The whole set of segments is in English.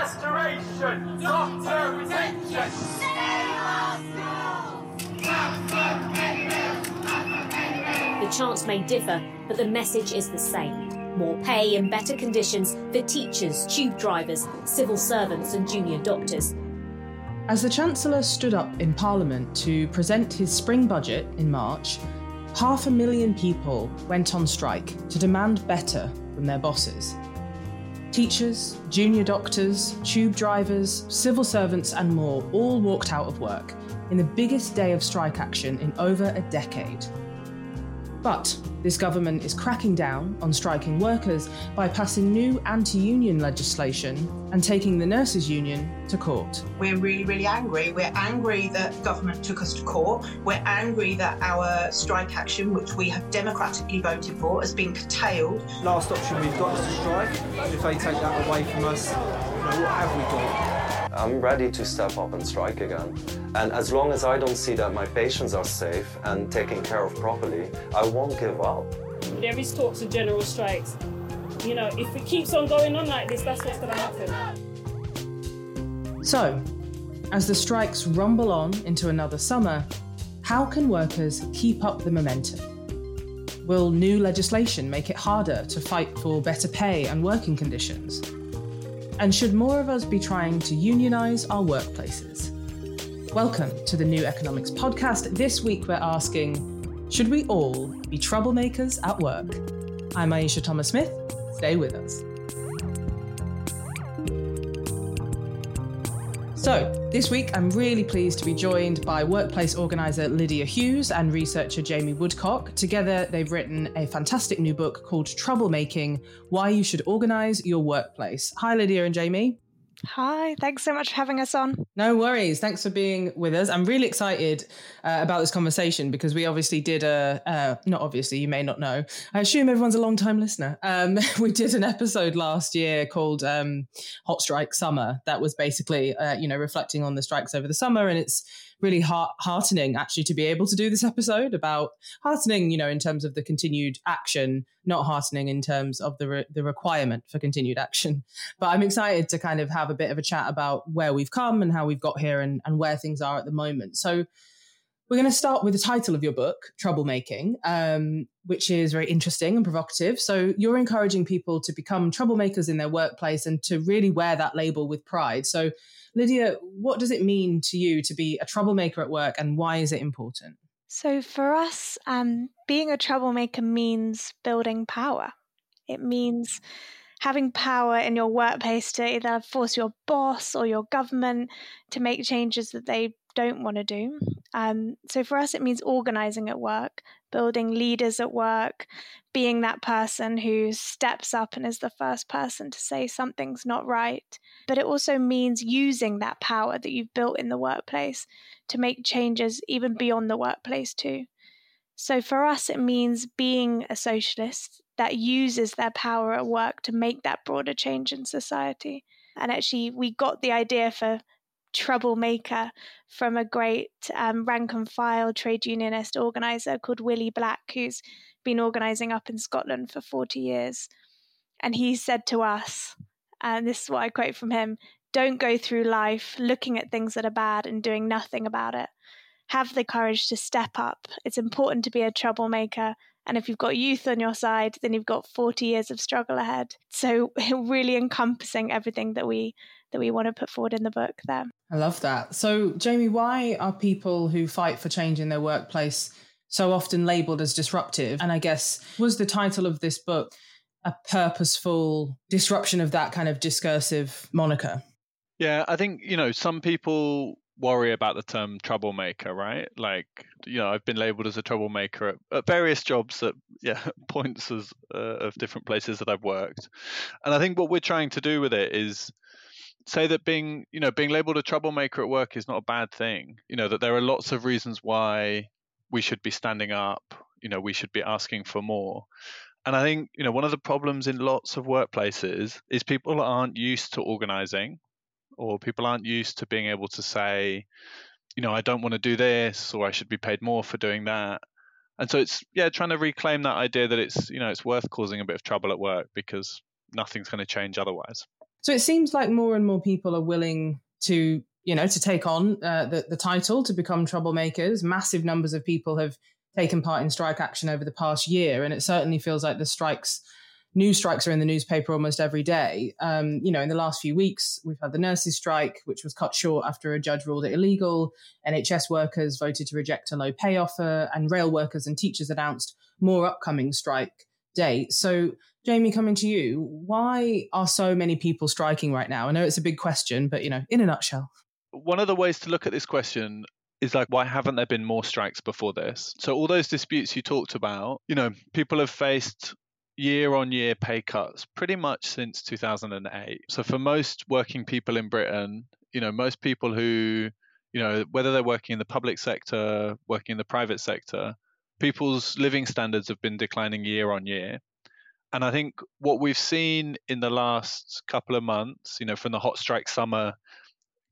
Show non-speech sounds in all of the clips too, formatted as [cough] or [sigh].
restoration, doctor retention. The chants may differ, but the message is the same. More pay and better conditions for teachers, tube drivers, civil servants, and junior doctors. As the Chancellor stood up in Parliament to present his spring budget in March, half a million people went on strike to demand better from their bosses. Teachers, junior doctors, tube drivers, civil servants, and more all walked out of work in the biggest day of strike action in over a decade. But this government is cracking down on striking workers by passing new anti union legislation and taking the nurses' union to court. We're really, really angry. We're angry that government took us to court. We're angry that our strike action, which we have democratically voted for, has been curtailed. Last option we've got is to strike. If they take that away from us, you know, what have we got? I'm ready to step up and strike again. And as long as I don't see that my patients are safe and taken care of properly, I won't give up. There is talks of general strikes. You know, if it keeps on going on like this, that's what's going to happen. So, as the strikes rumble on into another summer, how can workers keep up the momentum? Will new legislation make it harder to fight for better pay and working conditions? And should more of us be trying to unionise our workplaces? Welcome to the New Economics Podcast. This week we're asking Should we all be troublemakers at work? I'm Ayeisha Thomas-Smith. Stay with us. So, this week I'm really pleased to be joined by workplace organiser Lydia Hughes and researcher Jamie Woodcock. Together, they've written a fantastic new book called Troublemaking Why You Should Organise Your Workplace. Hi, Lydia and Jamie. Hi, thanks so much for having us on. No worries. Thanks for being with us. I'm really excited uh, about this conversation because we obviously did a, uh, not obviously, you may not know. I assume everyone's a long time listener. Um, [laughs] we did an episode last year called um, Hot Strike Summer that was basically, uh, you know, reflecting on the strikes over the summer. And it's, really heart- heartening actually to be able to do this episode about heartening, you know, in terms of the continued action, not heartening in terms of the re- the requirement for continued action. But I'm excited to kind of have a bit of a chat about where we've come and how we've got here and, and where things are at the moment. So we're going to start with the title of your book, Troublemaking, um, which is very interesting and provocative. So, you're encouraging people to become troublemakers in their workplace and to really wear that label with pride. So, Lydia, what does it mean to you to be a troublemaker at work and why is it important? So, for us, um, being a troublemaker means building power. It means having power in your workplace to either force your boss or your government to make changes that they don't want to do. Um, so for us, it means organizing at work, building leaders at work, being that person who steps up and is the first person to say something's not right. But it also means using that power that you've built in the workplace to make changes even beyond the workplace, too. So for us, it means being a socialist that uses their power at work to make that broader change in society. And actually, we got the idea for troublemaker from a great um, rank and file trade unionist organizer called Willie Black, who's been organizing up in Scotland for 40 years. And he said to us, and this is what I quote from him don't go through life looking at things that are bad and doing nothing about it. Have the courage to step up. It's important to be a troublemaker. And if you've got youth on your side, then you've got 40 years of struggle ahead. So, [laughs] really encompassing everything that we that we want to put forward in the book there. I love that. So, Jamie, why are people who fight for change in their workplace so often labeled as disruptive? And I guess, was the title of this book a purposeful disruption of that kind of discursive moniker? Yeah, I think, you know, some people worry about the term troublemaker, right? Like, you know, I've been labeled as a troublemaker at, at various jobs at yeah [laughs] points as, uh, of different places that I've worked, and I think what we're trying to do with it is say that being you know being labeled a troublemaker at work is not a bad thing. You know that there are lots of reasons why we should be standing up you know we should be asking for more. And i think you know one of the problems in lots of workplaces is people aren't used to organizing or people aren't used to being able to say you know i don't want to do this or i should be paid more for doing that. And so it's yeah trying to reclaim that idea that it's you know it's worth causing a bit of trouble at work because nothing's going to change otherwise So it seems like more and more people are willing to, you know, to take on uh, the, the title to become troublemakers. Massive numbers of people have taken part in strike action over the past year, and it certainly feels like the strikes news strikes are in the newspaper almost every day. Um, you know, in the last few weeks, we've had the nurses' strike, which was cut short after a judge ruled it illegal. NHS workers voted to reject a low pay offer, and rail workers and teachers announced more upcoming strike dates. So, Jamie, coming to you, why are so many people striking right now? I know it's a big question, but you know, in a nutshell. One of the ways to look at this question is like why haven't there been more strikes before this so all those disputes you talked about you know people have faced year on year pay cuts pretty much since 2008. So for most working people in Britain, you know, most people who, you know, whether they're working in the public sector, working in the private sector, people's living standards have been declining year on year. And I think what we've seen in the last couple of months, you know, from the hot strike summer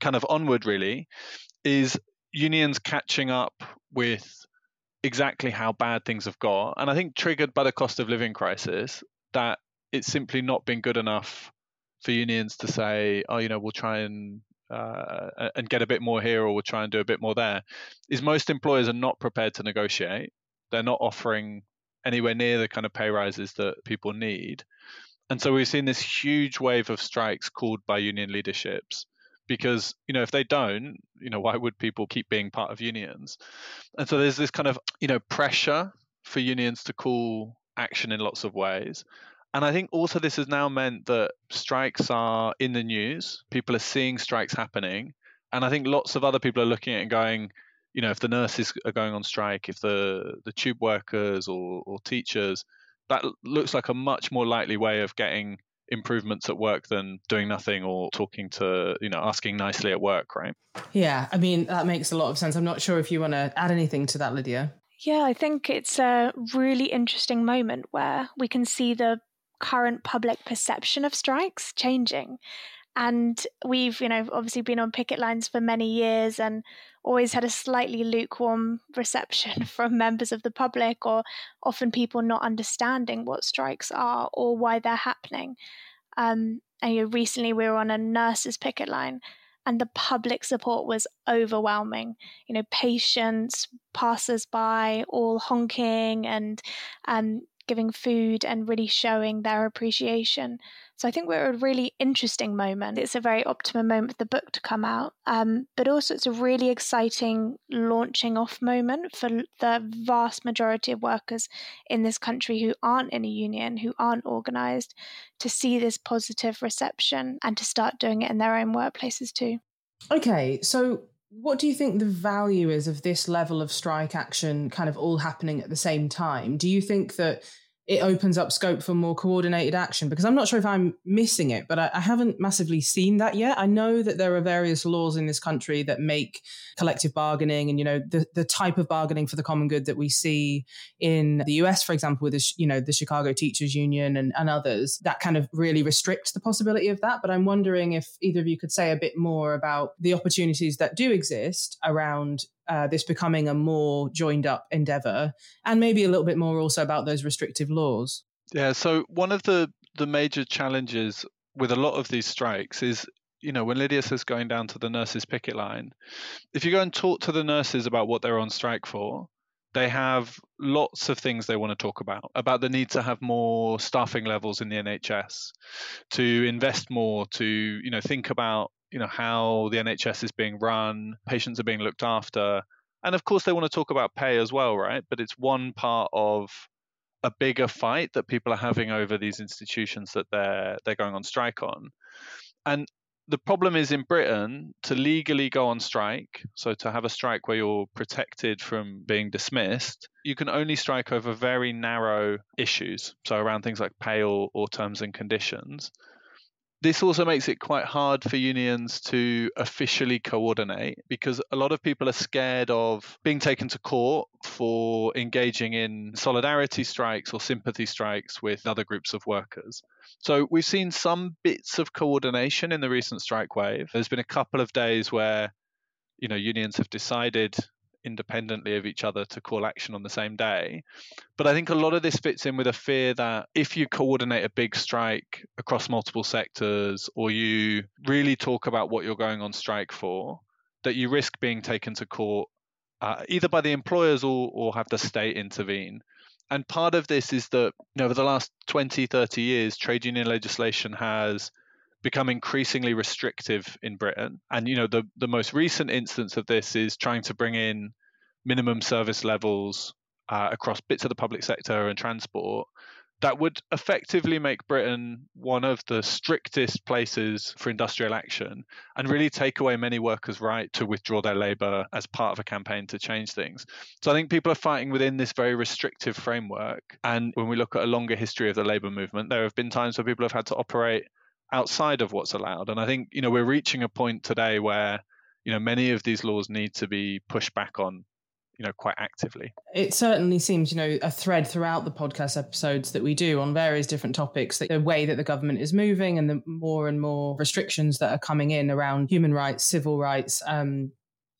kind of onward really, is unions catching up with exactly how bad things have got. And I think triggered by the cost of living crisis, that it's simply not been good enough for unions to say, oh, you know, we'll try and uh, and get a bit more here, or we'll try and do a bit more there. Is most employers are not prepared to negotiate. They're not offering anywhere near the kind of pay rises that people need. And so we've seen this huge wave of strikes called by union leaderships because you know if they don't you know why would people keep being part of unions? And so there's this kind of you know pressure for unions to call action in lots of ways. And i think also this has now meant that strikes are in the news. People are seeing strikes happening. And i think lots of other people are looking at it and going you know if the nurses are going on strike if the the tube workers or, or teachers that looks like a much more likely way of getting improvements at work than doing nothing or talking to you know asking nicely at work right? Yeah i mean that makes a lot of sense. I'm not sure if you want to add anything to that lydia. Yeah i think it's a really interesting moment where we can see the current public perception of strikes changing and we've you know obviously been on picket lines for many years and always had a slightly lukewarm reception [laughs] from members of the public or often people not understanding what strikes are or why they're happening um, and you know, recently we were on a nurses picket line and the public support was overwhelming. You know, patients, passers by, all honking and um, giving food and really showing their appreciation. So I think we're at a really interesting moment. It's a very optimum moment for the book to come out, um, but also it's a really exciting launching off moment for the vast majority of workers in this country who aren't in a union, who aren't organised, to see this positive reception and to start doing it in their own workplaces too. Okay, so what do you think the value is of this level of strike action kind of all happening at the same time? Do you think that it opens up scope for more coordinated action because I'm not sure if I'm missing it, but I, I, haven't massively seen that yet. I know that there are various laws in this country that make collective bargaining and you know the, the type of bargaining for the common good that we see in the US, for example, with the, you know the Chicago Teachers Union and, and others that kind of really restricts the possibility of that. But I'm wondering if either of you could say a bit more about the opportunities that do exist around uh, this becoming a more joined up endeavor and maybe a little bit more also about those restrictive laws yeah so one of the the major challenges with a lot of these strikes is you know when lydia says going down to the nurses picket line if you go and talk to the nurses about what they're on strike for they have lots of things they want to talk about about the need to have more staffing levels in the NHS to invest more to you know think about you know how the NHS is being run, patients are being looked after, and of course they want to talk about pay as well, right? But it's one part of a bigger fight that people are having over these institutions that they're they're going on strike on. And the problem is in Britain to legally go on strike, so to have a strike where you're protected from being dismissed, you can only strike over very narrow issues, so around things like pay or, or terms and conditions this also makes it quite hard for unions to officially coordinate because a lot of people are scared of being taken to court for engaging in solidarity strikes or sympathy strikes with other groups of workers. So we've seen some bits of coordination in the recent strike wave. There's been a couple of days where you know unions have decided independently of each other to call action on the same day. But I think a lot of this fits in with a fear that if you coordinate a big strike across multiple sectors or you really talk about what you're going on strike for, that you risk being taken to court uh, either by the employers or, or have the state intervene. And part of this is that you know, over the last 20, 30 years, trade union legislation has become increasingly restrictive in Britain. And you know, the, the most recent instance of this is trying to bring in minimum service levels uh, across bits of the public sector and transport that would effectively make Britain one of the strictest places for industrial action and really take away many workers' right to withdraw their labour as part of a campaign to change things. So I think people are fighting within this very restrictive framework. And when we look at a longer history of the labour movement, there have been times where people have had to operate outside of what's allowed. And I think, you know, we're reaching a point today where, you know, many of these laws need to be pushed back on you know quite actively. It certainly seems you know a thread throughout the podcast episodes that we do on various different topics that the way that the government is moving and the more and more restrictions that are coming in around human rights civil rights um,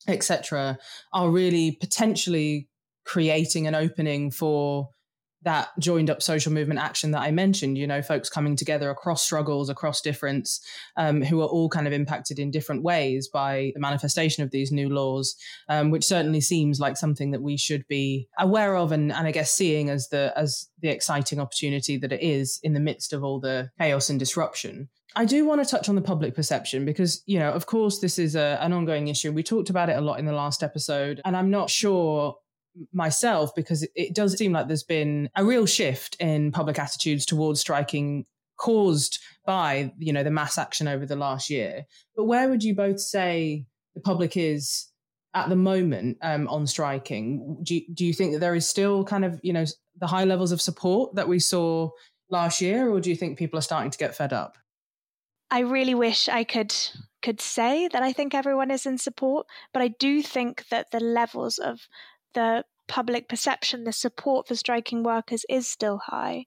etc are really potentially creating an opening for that joined up social movement action that I mentioned, you know, folks coming together across struggles, across difference, um, who are all kind of impacted in different ways by the manifestation of these new laws, um, which certainly seems like something that we should be aware of and, and I guess seeing as the as the exciting opportunity that it is in the midst of all the chaos and disruption. I do want to touch on the public perception because, you know, of course, this is a, an ongoing issue. We talked about it a lot in the last episode, and I'm not sure myself because it does seem like there's been a real shift in public attitudes towards striking caused by you know the mass action over the last year. But where would you both say the public is at the moment um, on striking? Do you, do you think that there is still kind of you know the high levels of support that we saw last year or do you think people are starting to get fed up? I really wish i could could say that i think everyone is in support but i do think that the levels of the public perception, the support for striking workers is still high.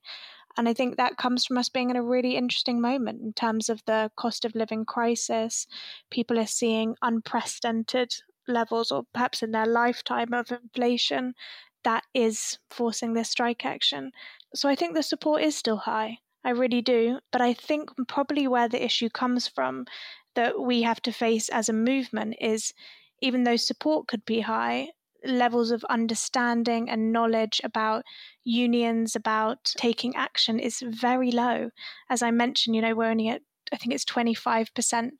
And I think that comes from us being in a really interesting moment in terms of the cost of living crisis. People are seeing unprecedented levels, or perhaps in their lifetime, of inflation that is forcing this strike action. So I think the support is still high. I really do. But I think probably where the issue comes from that we have to face as a movement is even though support could be high, levels of understanding and knowledge about unions, about taking action is very low. As I mentioned, you know, we're only at, I think it's 25%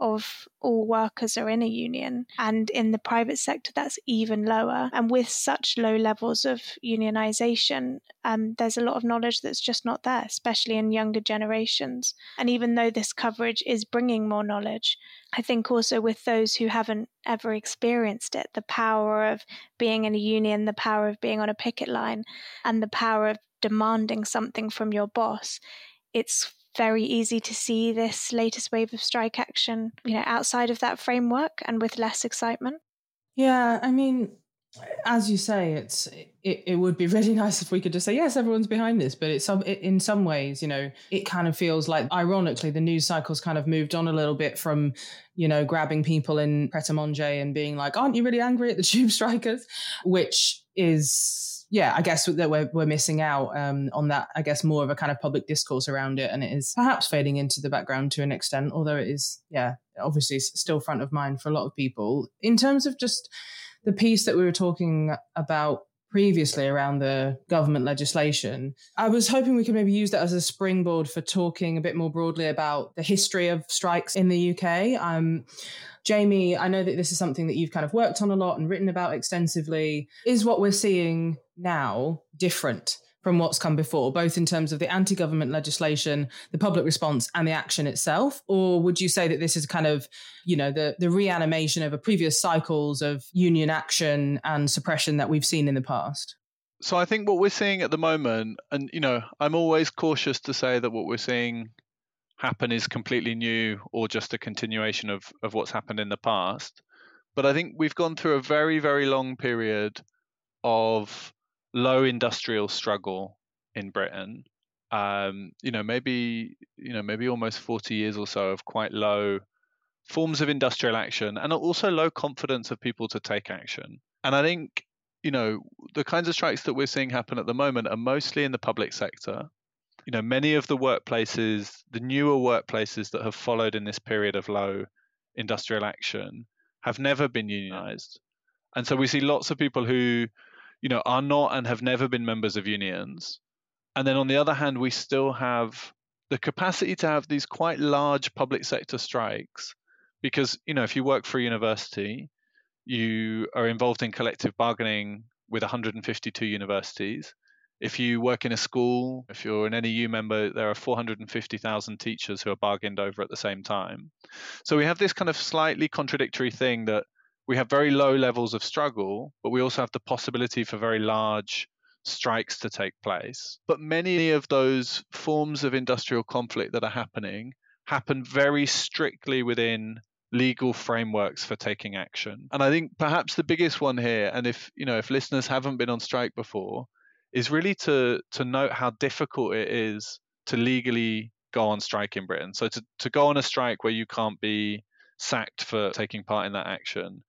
of all workers are in a union. And in the private sector, that's even lower. And with such low levels of unionization, um, there's a lot of knowledge that's just not there, especially in younger generations. And even though this coverage is bringing more knowledge, I think also with those who haven't ever experienced it, the power of being in a union, the power of being on a picket line, and the power of demanding something from your boss, it's very easy to see this latest wave of strike action, you know, outside of that framework and with less excitement. Yeah, I mean, as you say, it's it, it would be [laughs] really nice if we could just say yes, everyone's behind this. But it's some it, in some ways, you know, it kind of feels like, ironically, the news cycle's kind of moved on a little bit from, you know, grabbing people in Pret a Manger and being like, "Aren't you really angry at the [laughs] tube strikers?" Which is yeah, I guess that we're, we're missing out um, on that, I guess, more of a kind of public discourse around it. And it is perhaps fading into the background to an extent, although it is, yeah, obviously still front of mind for a lot of people. In terms of just the piece that we were talking about previously around the government legislation. I was hoping we could maybe use that as a springboard for talking a bit more broadly about the history of strikes in the UK. Um, Jamie, I know that this is something that you've kind of worked on a lot and written about extensively. Is what we're seeing now different from what's come before, both in terms of the anti government legislation, the public response, and the action itself? Or would you say that this is kind of, you know, the, the reanimation of a previous cycles of union action and suppression that we've seen in the past? So I think what we're seeing at the moment, and, you know, I'm always cautious to say that what we're seeing happen is completely new or just a continuation of, of what's happened in the past. But I think we've gone through a very, very long period of low industrial struggle in Britain. Um, you know, maybe you know, maybe almost 40 years or so of quite low forms of industrial action and also low confidence of people to take action. And I think, you know, the kinds of strikes that we're seeing happen at the moment are mostly in the public sector. You know, many of the workplaces, the newer workplaces that have followed in this period of low industrial action have never been unionized. And so we see lots of people who, you know, are not and have never been members of unions. And then on the other hand, we still have the capacity to have these quite large public sector strikes because, you know, if you work for a university, you are involved in collective bargaining with 152 universities. If you work in a school, if you're an NEU member, there are 450,000 teachers who are bargained over at the same time. So we have this kind of slightly contradictory thing that we have very low levels of struggle, but we also have the possibility for very large strikes to take place. But many of those forms of industrial conflict that are happening happen very strictly within legal frameworks for taking action. And I think perhaps the biggest one here, and if you know if listeners haven't been on strike before, is really to to note how difficult it is to legally go on strike in Britain. So to, to go on a strike where you can't be sacked for taking part in that action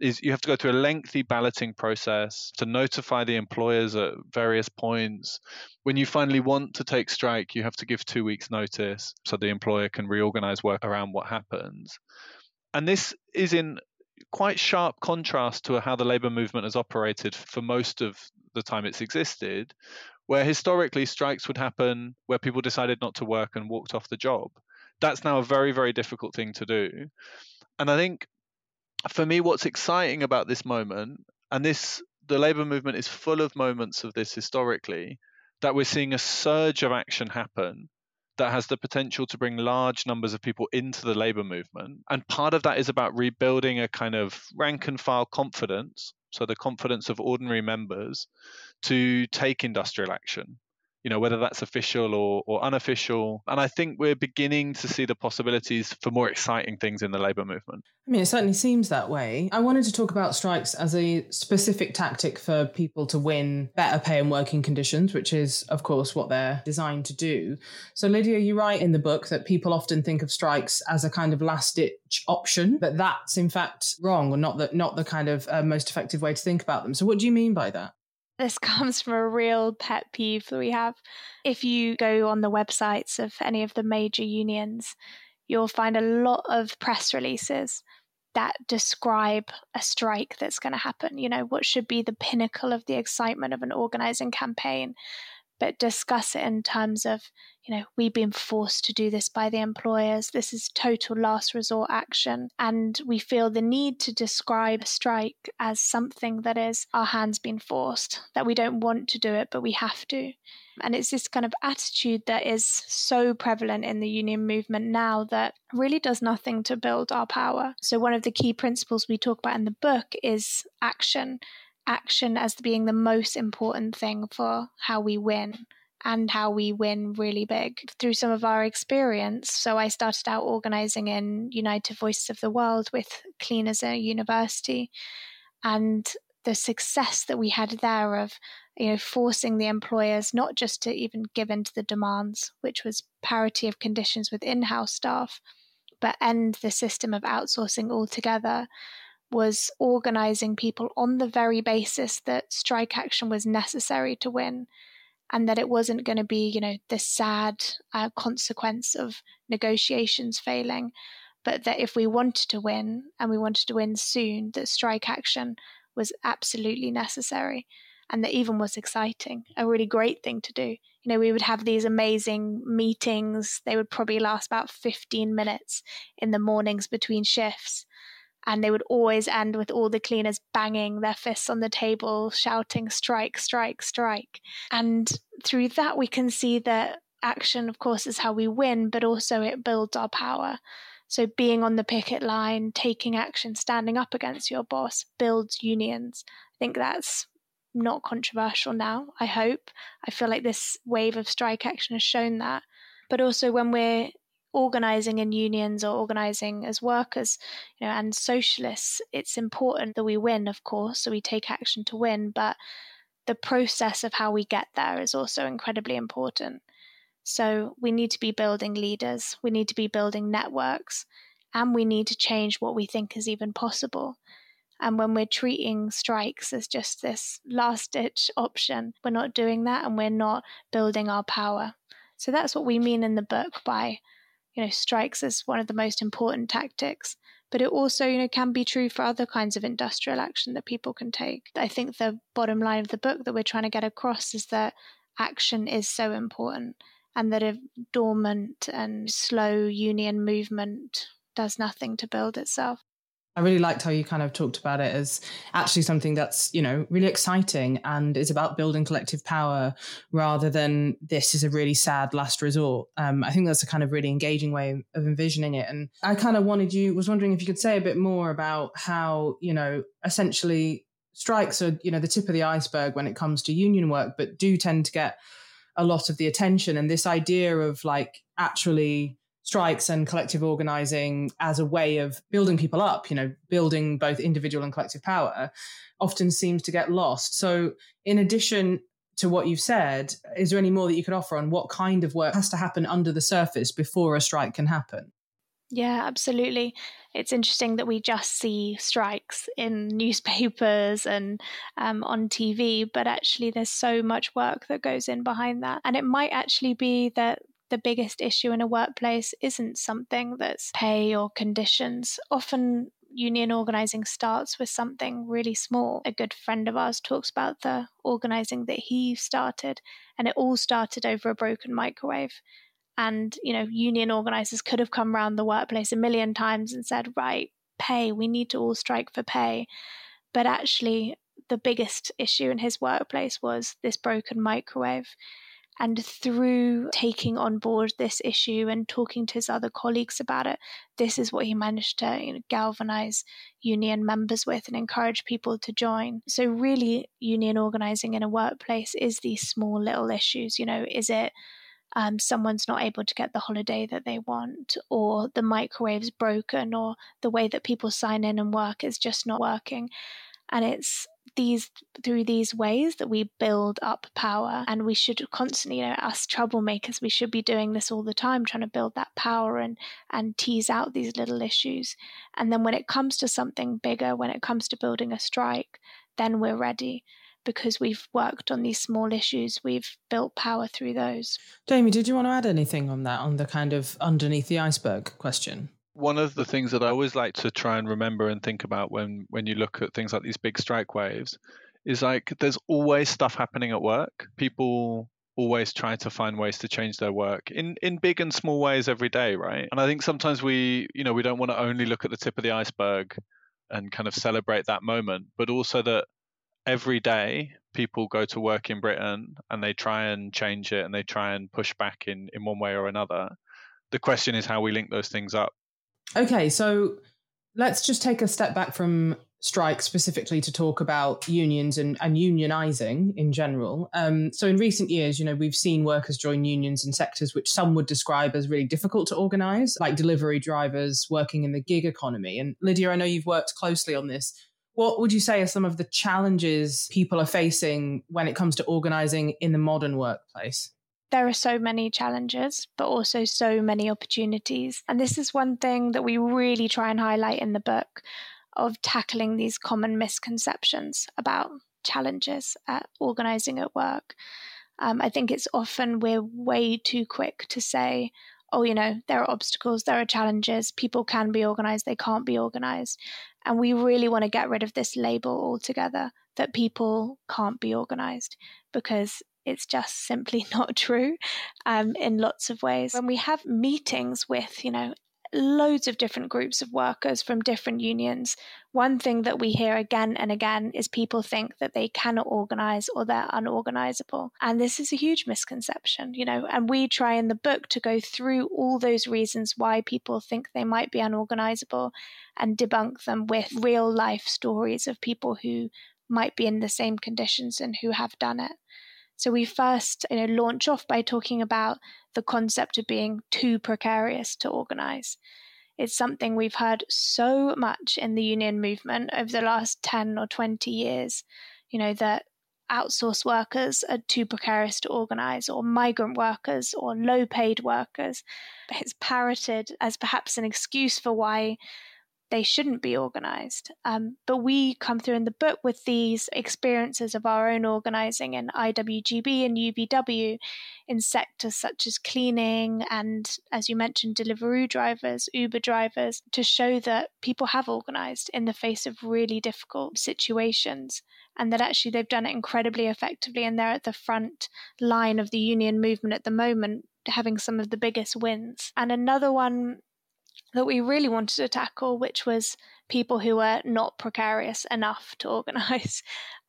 is you have to go through a lengthy balloting process to notify the employers at various points. When you finally want to take strike, you have to give two weeks' notice so the employer can reorganize work around what happens. And this is in quite sharp contrast to how the labor movement has operated for most of the time it's existed, where historically strikes would happen where people decided not to work and walked off the job. That's now a very, very difficult thing to do. And I think for me, what's exciting about this moment, and this the labor movement is full of moments of this historically, that we're seeing a surge of action happen that has the potential to bring large numbers of people into the labor movement. And part of that is about rebuilding a kind of rank and file confidence, so the confidence of ordinary members to take industrial action you know whether that's official or, or unofficial. And i think we're beginning to see the possibilities for more exciting things in the labor movement. I mean it certainly seems that way. I wanted to talk about strikes as a specific tactic for people to win better pay and working conditions which is of course what they're designed to do. So lydia you write in the book that people often think of strikes as a kind of last ditch option but that's in fact wrong or not the, not the kind of uh, most effective way to think about them. So what do you mean by that this [laughs] comes from a real pet peeve that we have. If you go on the websites of any of the major unions, you'll find a lot of press releases that describe a strike that's going to happen. You know, what should be the pinnacle of the excitement of an organizing campaign, but discuss it in terms of you know, we've been forced to do this by the employers. This is total last resort action. And we feel the need to describe a strike as something that is our hands being forced, that we don't want to do it, but we have to. And it's this kind of attitude that is so prevalent in the union movement now that really does nothing to build our power. So, one of the key principles we talk about in the book is action. Action as being the most important thing for how we win and how we win really big through some of our experience. So I started out organizing in United Voices of the World with Clean as a University. And the success that we had there of you know forcing the employers not just to even give in to the demands which was parity of conditions with in-house staff but end the system of outsourcing altogether was organizing people on the very basis that strike action was necessary to win and that it wasn't going to be, you know, the sad uh, consequence of negotiations failing, but that if we wanted to win and we wanted to win soon, that strike action was absolutely necessary and that even was exciting, a really great thing to do. You know, we would have these amazing meetings. They would probably last about 15 minutes in the mornings between shifs and they would always end with all the cleaners banging their fists on the table, shouting, strike, strike, strike. And through that, we can see that action, of course, is how we win, but also it builds our power. So, being on the picket line, taking action, standing up against your boss builds unions. I think that's not controversial now, I hope. I feel like this wave of strike action has shown that. But also, when we're organizing in unions or organizing as workers you know and socialists it's important that we win of course so we take action to win but the process of how we get there is also incredibly important so we need to be building leaders we need to be building networks and we need to change what we think is even possible And when we're treating strikes as just this last ditch option, we're not doing that and we're not building our power. So that's what we mean in the book by, you know, strikes as one of the most important tactics. But it also, you know, can be true for other kinds of industrial action that people can take. I think the bottom line of the book that we're trying to get across is that action is so important and that a dormant and slow union movement does nothing to build itself. I really liked how you kind of talked about it as actually something that's, you know, really exciting and is about building collective power rather than this is a really sad last resort. Um, I think that's a kind of really engaging way of envisioning it. And I kind of wanted you, was wondering if you could say a bit more about how, you know, essentially strikes are, you know, the tip of the iceberg when it comes to union work, but do tend to get a lot of the attention. And this idea of like actually, strikes and collective organizing as a way of building people up, you know, building both individual and collective power, often seems to get lost. So, in addition to what you've said, is there any more that you could offer on what kind of work has to happen under the surface before a strike can happen? Yeah, absolutely. It's interesting that we just see strikes in [laughs] newspapers and um, on TV, but actually, there's so much work that goes in behind that. And it might actually be that the biggest issue in a workplace isn't something that's pay or conditions. Often union organizing starts with something really small. A good friend of ours talks about the organizing that he started, and it all started over a broken microwave. And, you know, union organizers could have come around the workplace a million times and said, right, pay, we need to all strike for pay. But actually, the biggest issue in his workplace was this broken microwave. And through taking on board this issue and talking to his other colleagues about it, this is what he managed to you know, galvanize union members with and encourage people to join. So, really, union organizing in a workplace is these small little issues. You know, is it um, someone's not able to get the holiday that they want, or the microwave's broken, or the way that people sign in and work is just not working. And it's these through these ways that we build up power and we should constantly you know us troublemakers we should be doing this all the time trying to build that power and and tease out these little issues. And then when it comes to something bigger when it comes to building a strike then we're ready because we've worked on these small issues. We've built power through those. Jamie did you want to add anything on that on the kind of underneath the iceberg question one of the things that I always like to try and remember and think about when when you look at things like these big strike waves is like there's always stuff happening at work. People always try to find ways to change their work in in big and small ways every day, right? And I think sometimes we, you know, we don't want to only look at the tip of the iceberg and kind of celebrate that moment, but also that every day people go to work in Britain and they try and change it and they try and push back in in one way or another. The question is how we link those things up Okay, so let's just take a step back from strike specifically to talk about unions and, and unionizing in general. Um, so, in recent years, you know, we've seen workers join unions in sectors which some would describe as really difficult to organize, like delivery drivers working in the gig economy. And Lydia, I know you've worked closely on this. What would you say are some of the challenges people are facing when it comes to organizing in the modern workplace? There are so many challenges, but also so many opportunities. And this is one thing that we really try and highlight in the book of tackling these common misconceptions about challenges at organizing at work. Um, I think it's often we're way too quick to say, oh, you know, there are obstacles, there are challenges, people can be organized, they can't be organized. And we really want to get rid of this label altogether that people can't be organized because it's just simply [laughs] not true um, in lots of ways. When we have meetings with, you know, loads of different groups of workers from different unions, one thing that we hear again and again is people think that they cannot organize or they're unorganizable. And this is a huge misconception, you know, and we try in the book to go through all those reasons why people think they might be unorganizable and debunk them with real life stories of people who might be in the same conditions and who have done it. So we first you know, launch off by talking about the concept of being too precarious to organize. It's something we've heard so much in the union movement over the last 10 or 20 years, you know, that outsourced workers are too precarious to organize, or migrant workers, or low paid workers. It's parroted as perhaps an excuse for why they shouldn't be organized. Um, but we come through in the book with these experiences of our own organizing in IWGB and UVW in sectors such as cleaning and, as you mentioned, Deliveroo drivers, Uber drivers, to show that people have organized in the face of really difficult situations and that actually they've done it incredibly effectively and they're at the front line of the union movement at the moment having some of the biggest wins. And another one that we really wanted to tackle, which was people who were not precarious enough to [laughs] organise.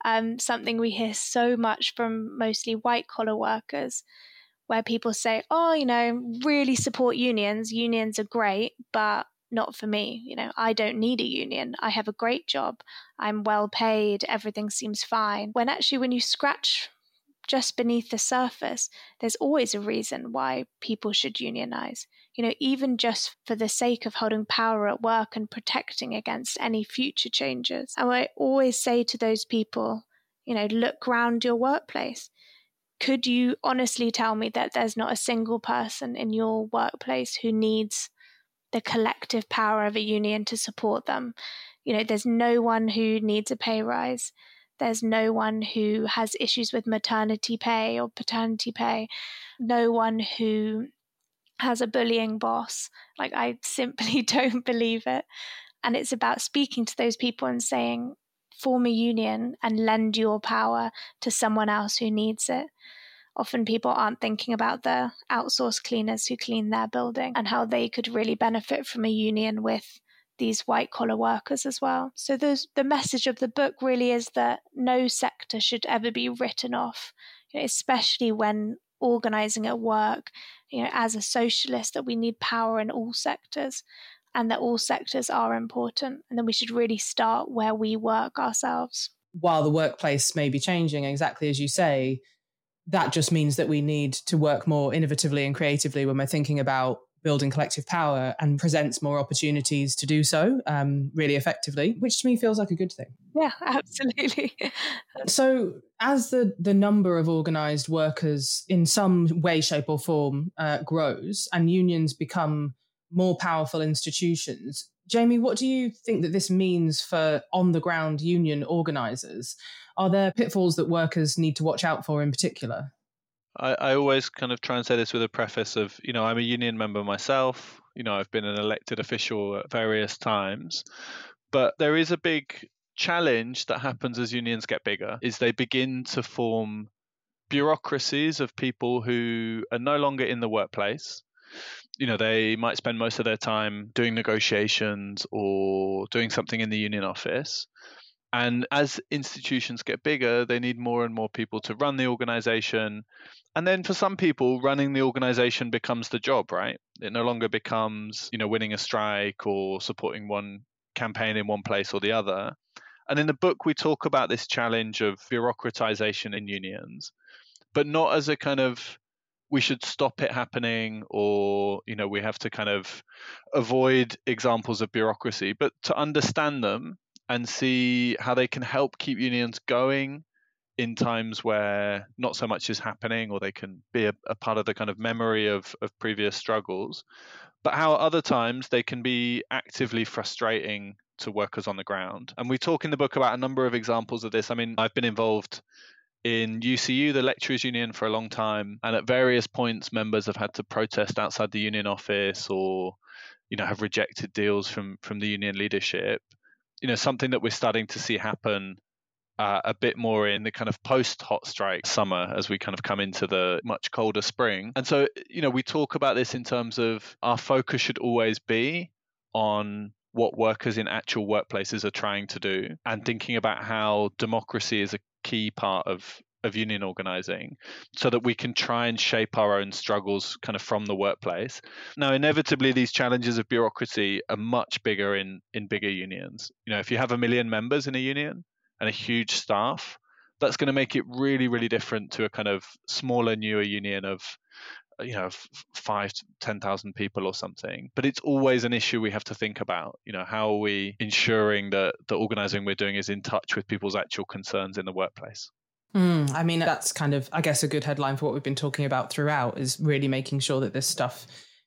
Um, something we hear so much from mostly white collar workers, where people say, Oh, you know, really support unions. Unions are great, but not for me. You know, I don't need a union. I have a great job. I'm well paid. Everything seems fine. When actually, when you scratch just beneath the surface, there's always a reason why people should unionize you know, even just for the sake of holding power at work and protecting against any future changes. And I always say to those people, you know, look around your workplace. Could you honestly tell me that there's not a single person in your workplace who needs the collective power of a union to support them? You know, there's no one who needs a pay rise. There's no one who has issues with maternity pay or paternity pay. No one who has a bullying boss. Like, I simply [laughs] don't believe it. And it's about speaking to those people and saying, form a union and lend your power to someone else who needs it. Often people aren't thinking about the outsourced cleaners who clean their building and how they could really benefit from a union with these white collar workers as well. So the message of the book really is that no sector should ever be written off, especially when organizing at work, you know, as a socialist, that we need power in all sectors and that all sectors are important. And then we should really start where we work ourselves. While the workplace may be changing, exactly as you say, that just means that we need to work more innovatively and creatively when we're thinking about building collective power and presents more opportunities to do so um, really effectively, which to me feels like a good thing. Yeah, [laughs] absolutely. so, as the the number of organised workers in some way, shape, or form uh, grows, and unions become more powerful institutions, Jamie, what do you think that this means for on the ground union organisers? Are there pitfalls that workers need to watch out for in particular? I, I always kind of try and say this with a preface of, you know, I'm a union member myself. You know, I've been an elected official at various times, but there is a big challenge that happens as unions get bigger is they begin to form bureaucracies of people who are no longer in the workplace. You know they might spend most of their time doing negotiations or doing something in the union office and as institutions get bigger they need more and more people to run the organization. And then for some people running the organization becomes the job right? It no longer becomes you know winning a strike or supporting one campaign in one place or the other. And in the book we talk about this challenge of bureaucratization in unions but not as a kind of we should stop it happening or you know we have to kind of avoid examples of bureaucracy but to understand them and see how they can help keep unions going in times where not so much is happening or they can be a, a, part of the kind of memory of, of previous struggles but how other times they can be actively frustrating to workers on the ground and we talk in the book about a number of examples of this i mean i've been involved in UCU, the lecturers union, for a long time, and at various points, members have had to protest outside the union office, or you know, have rejected deals from from the union leadership. You know, something that we're starting to see happen uh, a bit more in the kind of post hot strike summer as we kind of come into the much colder spring. And so, you know, we talk about this in terms of our focus should always be on what workers in actual workplaces are trying to do and thinking about how democracy is a key part of of union organizing so that we can try and shape our own struggles kind of from the workplace. Now, inevitably, these challenges of bureaucracy are much bigger in, in bigger unions. You know, if you have a million members in a union, and a huge staff, that's going to make it really, really different to a kind of smaller, newer union of you know five to ten thousand people or something but it's always an issue we have to think about you know how are we ensuring that the organizing we're doing is in touch with people's actual concerns in the workplace mm, i mean that's kind of i guess a good headline for what we've been talking about throughout is really making sure that this stuff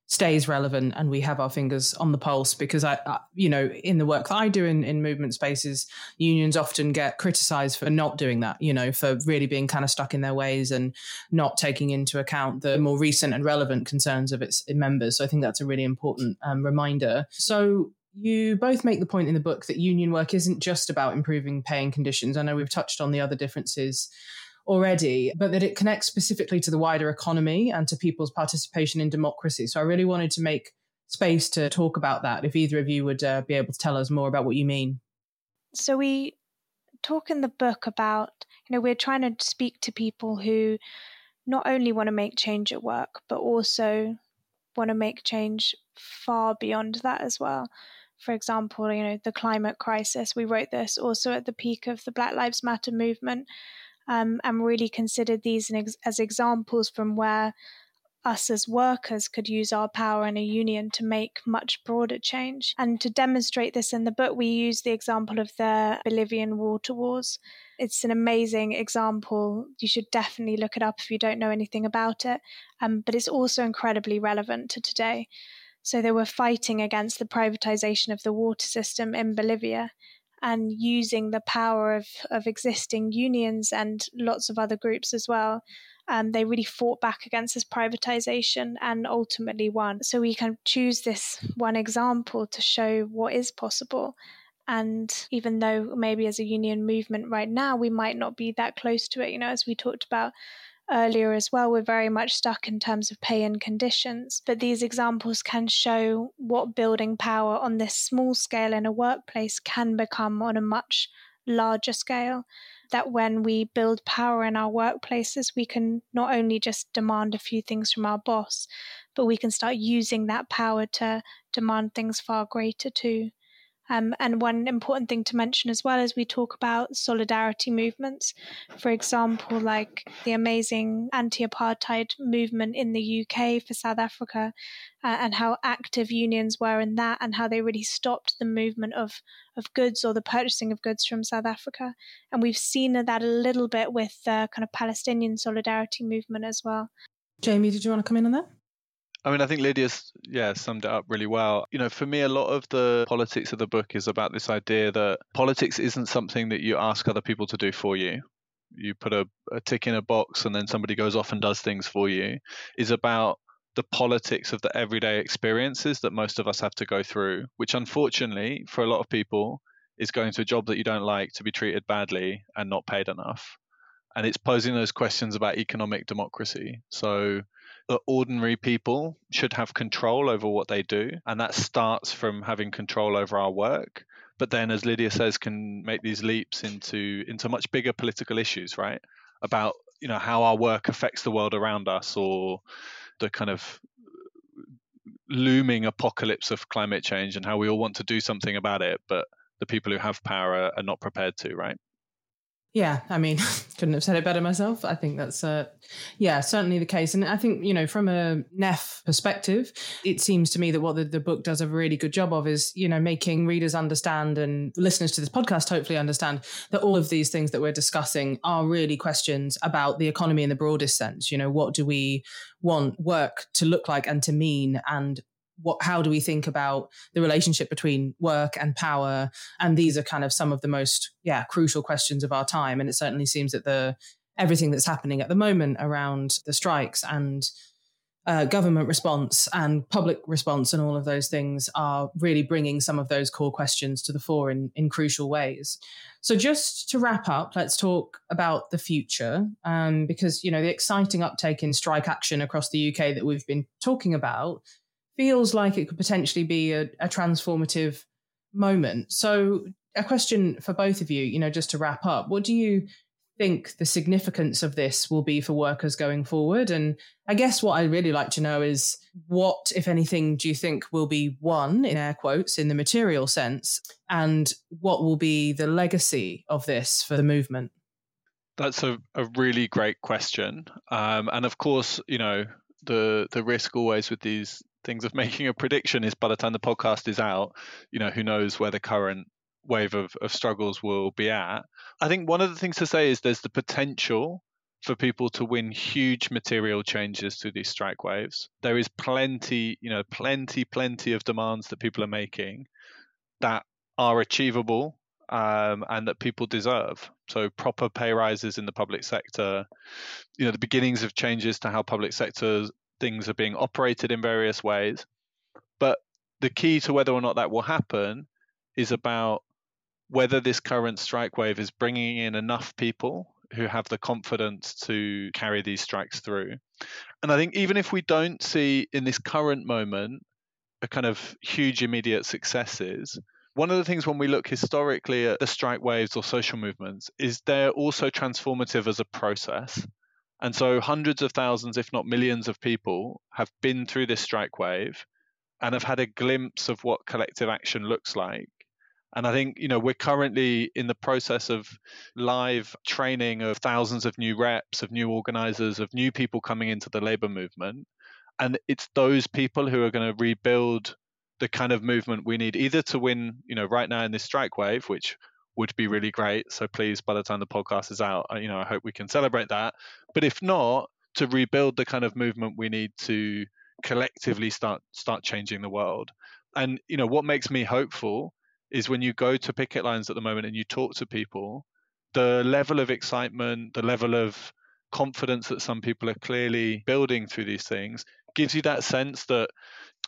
stays relevant and we have our fingers on the pulse because I, I, you know in the work that I do in, in movement spaces unions often get criticized for not doing that you know for really being kind of stuck in their ways and not taking into account the more recent and relevant concerns of its members. So I think that's a really important um, reminder. So you both make the point in the book that union work isn't just about improving pay and conditions I know we've touched on the other differences already, but that it connects specifically to the wider economy and to people's participation in democracy. So I really wanted to make space to talk about that. If either of you would uh, be able to tell us more about what you mean. So we talk in the book about, you know, we're trying to speak to people who not only want to make change at work, but also want to make change far beyond that as well. For example, you know, the climate crisis. We wrote this also at the peak of the Black Lives Matter movement, um, and really considered these as examples from where us as workers could use our power in a union to make much broader change. And to demonstrate this in the book, we use the example of the Bolivian water wars. It's an amazing example. You should definitely look it up if you don't know anything about it. Um, but it's also incredibly relevant to today. So they were fighting against the privatization of the water system in Bolivia and using the power of, of existing unions and lots of other groups as well. Um, they really fought back against this privatization and ultimately won. So we can choose this one example to show what is possible. And even though maybe as a union movement right now, we might not be that close to it, you know, as we talked about earlier as well, we're very much stuck in terms of pay and conditions. But these examples can show what building power on this small scale in a workplace can become on a much larger scale. That when we build power in our workplaces, we can not only just demand a few things from our boss, but we can start using that power to demand things far greater too. Um, and one important thing to mention as well as we talk about solidarity movements, for example, like the amazing anti apartheid movement in the UK for South Africa, uh, and how active unions were in that, and how they really stopped the movement of, of goods or the purchasing of goods from South Africa. And we've seen that a little bit with the kind of Palestinian solidarity movement as well. Jamie, did you want to come in on that? I mean, I think Lydia's yeah summed it up really well. You know, for me, a lot of the politics of the book is about this idea that politics isn't something that you ask other people to do for you. You put a, a tick in a box and then somebody goes off and does things for you. Is about the politics of the everyday experiences that most of us have to go through, which unfortunately for a lot of people is going to a job that you don't like to be treated badly and not paid enough. And it's posing those questions about economic democracy. So that ordinary people should have control over what they do. And that starts from having control over our work. But then, as Lydia says, can make these leaps into into much bigger political issues, right? About you know how our work affects the world around us, or the kind of looming apocalypse of climate change, and how we all want to do something about it, but the people who have power are, are not prepared to, right? Yeah, I mean, [laughs] couldn't have said it better myself. I think that's, uh, yeah, certainly the case. And I think, you know, from a NEF perspective, it seems to me that what the, the book does a really good job of is, you know, making readers understand and listeners to this podcast hopefully understand that all of these things that we're discussing are really questions about the economy in the broadest sense. You know, what do we want work to look like and to mean? And what how do we think about the relationship between work and power and these are kind of some of the most yeah crucial questions of our time and it certainly seems that the everything that's happening at the moment around the strikes and uh, government response and public response and all of those things are really bringing some of those core questions to the fore in, in crucial ways. So, just to wrap up, let's talk about the future um, because you know the exciting uptake in strike action across the UK that we've been talking about feels like it could potentially be a, a transformative moment. So, a question for both of you, you know, just to wrap up, what do you think the significance of this will be for workers going forward? And I guess what I'd really like to know is what, if anything, do you think will be won, in air quotes, in the material sense? And what will be the legacy of this for the movement? That's a, a really great question. Um, and of course, you know, the the risk always with these things of making a prediction is by the time the podcast is out, you know, who knows where the current wave of, of struggles will be at. I think one of the things to say is there's the potential for people to win huge material changes through these strike waves. There is plenty, you know, plenty, plenty of demands that people are making that are achievable um, and that people deserve. So proper pay rises in the public sector, you know, the beginnings of changes to how public sector things are being operated in various ways. But the key to whether or not that will happen is about whether this current strike wave is bringing in enough people who have the confidence to carry these strikes through. And I think even if we don't see in this current moment a kind of huge immediate successes, one of the things when we look historically at the strike waves or social movements is they're also transformative as a process. And so hundreds of thousands, if not millions of people have been through this strike wave and have had a glimpse of what collective action looks like and I think, you know, we're currently in the process of live training of thousands of new reps, of new organizers, of new people coming into the labor movement. And it's those people who are going to rebuild the kind of movement we need either to win, you know, right now in this strike wave, which would be really great. So please, by the time the podcast is out, uh, you know, I hope we can celebrate that. But if not, to rebuild the kind of movement we need to collectively start start changing the world. And you know, what makes me hopeful is when you go to picket lines at the moment and you talk to people, the level of excitement, the level of confidence that some people are clearly building through these things gives you that sense that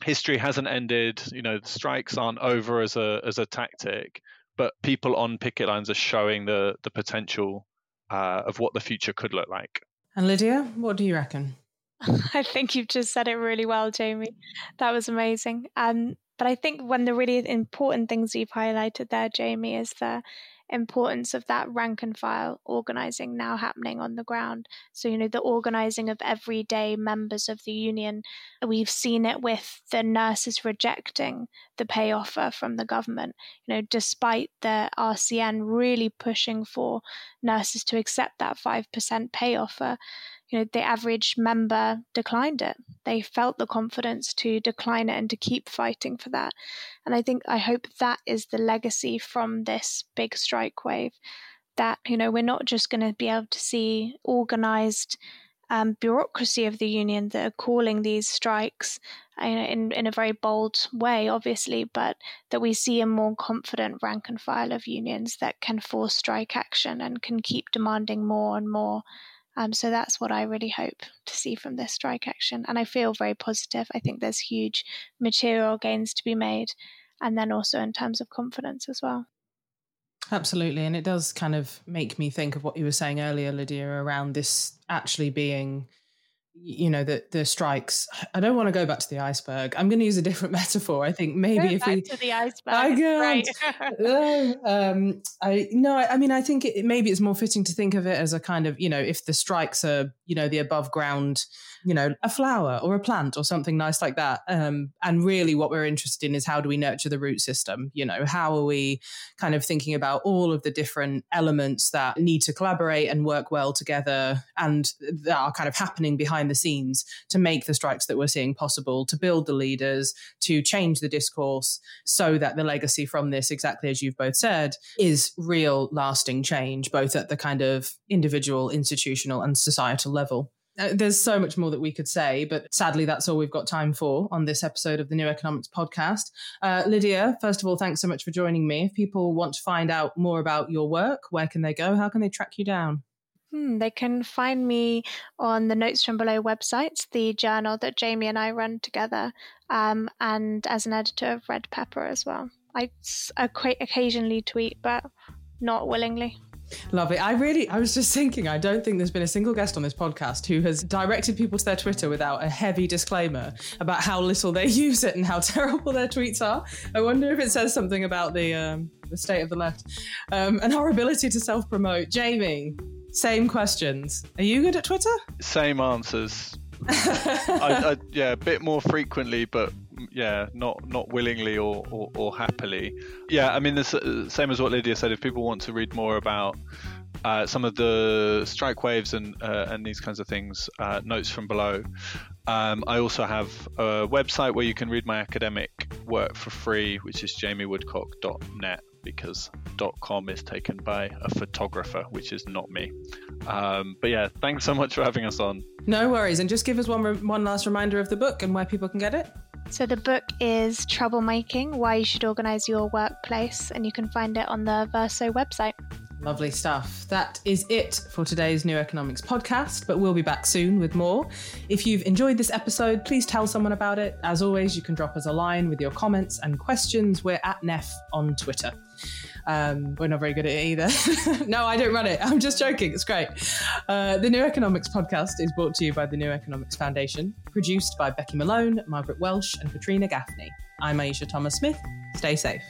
history hasn't ended, you know, the strikes aren't over as a as a tactic, but people on picket lines are showing the the potential uh, of what the future could look like. And Lydia, what do you reckon? [laughs] I think you've just said it really well, Jamie. That was amazing. Um, but I think one of the really important things you've highlighted there, Jamie, is the importance of that rank and file organizing now happening on the ground. So, you know, the organizing of everyday members of the union. We've seen it with the nurses rejecting the pay offer from the government, you know, despite the RCN really pushing for nurses to accept that 5% pay offer you know, the average member declined it. They felt the confidence to decline it and to keep fighting for that. And I think, I hope that is the legacy from this big strike wave that, you know, we're not just going to be able to see organized um, bureaucracy of the union that are calling these strikes uh, in, in a very bold way, obviously, but that we see a more confident rank and file of unions that can force strike action and can keep demanding more and more um, so that's what I really hope to see from this strike action. And I feel very positive. I think there's huge material gains to be made. And then also in terms of confidence as well. Absolutely. And it does kind of make me think of what you were saying earlier, Lydia, around this actually being you know the the strikes i don't want to go back to the iceberg i'm going to use a different [laughs] metaphor i think maybe go if we go back to the iceberg i can't no, [laughs] um i no i mean i think it, maybe it's more fitting to think of it as a kind of you know if the strikes are you know the above ground you know, a flower or a plant or something nice like that. Um, and really, what we're interested in is how do we nurture the root system? You know, how are we kind of thinking about all of the different elements that need to collaborate and work well together and that are kind of happening behind the scenes to make the strikes that we're seeing possible, to build the leaders, to change the discourse so that the legacy from this, exactly as you've both said, is real lasting change, both at the kind of individual, institutional, and societal level. Uh, there's so much more that we could say, but sadly, that's all we've got time for on this episode of the New Economics podcast. Uh, Lydia, first of all, thanks so much for joining me. If people want to find out more about your work, where can they go? How can they track you down? Hmm, they can find me on the Notes from Below website, the journal that Jamie and I run together, um, and as an editor of Red Pepper as well. I occasionally tweet, but not willingly. Love it. I really, I was just thinking, I don't think there's been a single guest on this podcast who has directed people to their Twitter without a heavy disclaimer about how little they [laughs] use it and how terrible their tweets are. I wonder if it says something about the um, the state of the left um, and our ability to self promote. Jamie, same questions. Are you good at Twitter? Same answers. [laughs] I, I, yeah, a bit more frequently, but yeah, not not willingly or, or, or happily. Yeah, I mean, the same as what Lydia said. If people want to read more about uh, some of the strike waves and uh, and these kinds of things, uh, notes from below. Um, I also have a website where you can read my academic work for free, which is jamiewoodcock.net. because .com is taken by a photographer, which is not me. Um, but yeah, thanks so much for having us on. No worries. And just give us one, one last reminder of the book and where people can get it. So the book is Troublemaking Why You Should Organise Your Workplace, and you can find it on the Verso website. Lovely stuff. That is it for today's New Economics podcast, but we'll be back soon with more. If you've enjoyed this episode, please tell someone about it. As always, you can drop us a line with your comments and questions. We're at NEF on Twitter. Um, we're not very good at it either. [laughs] no, I don't run it. I'm just joking. It's great. Uh, the New Economics podcast is brought to you by the New Economics Foundation, produced by Becky Malone, Margaret Welsh, and Katrina Gaffney. I'm Ayeisha Thomas-Smith. Stay safe.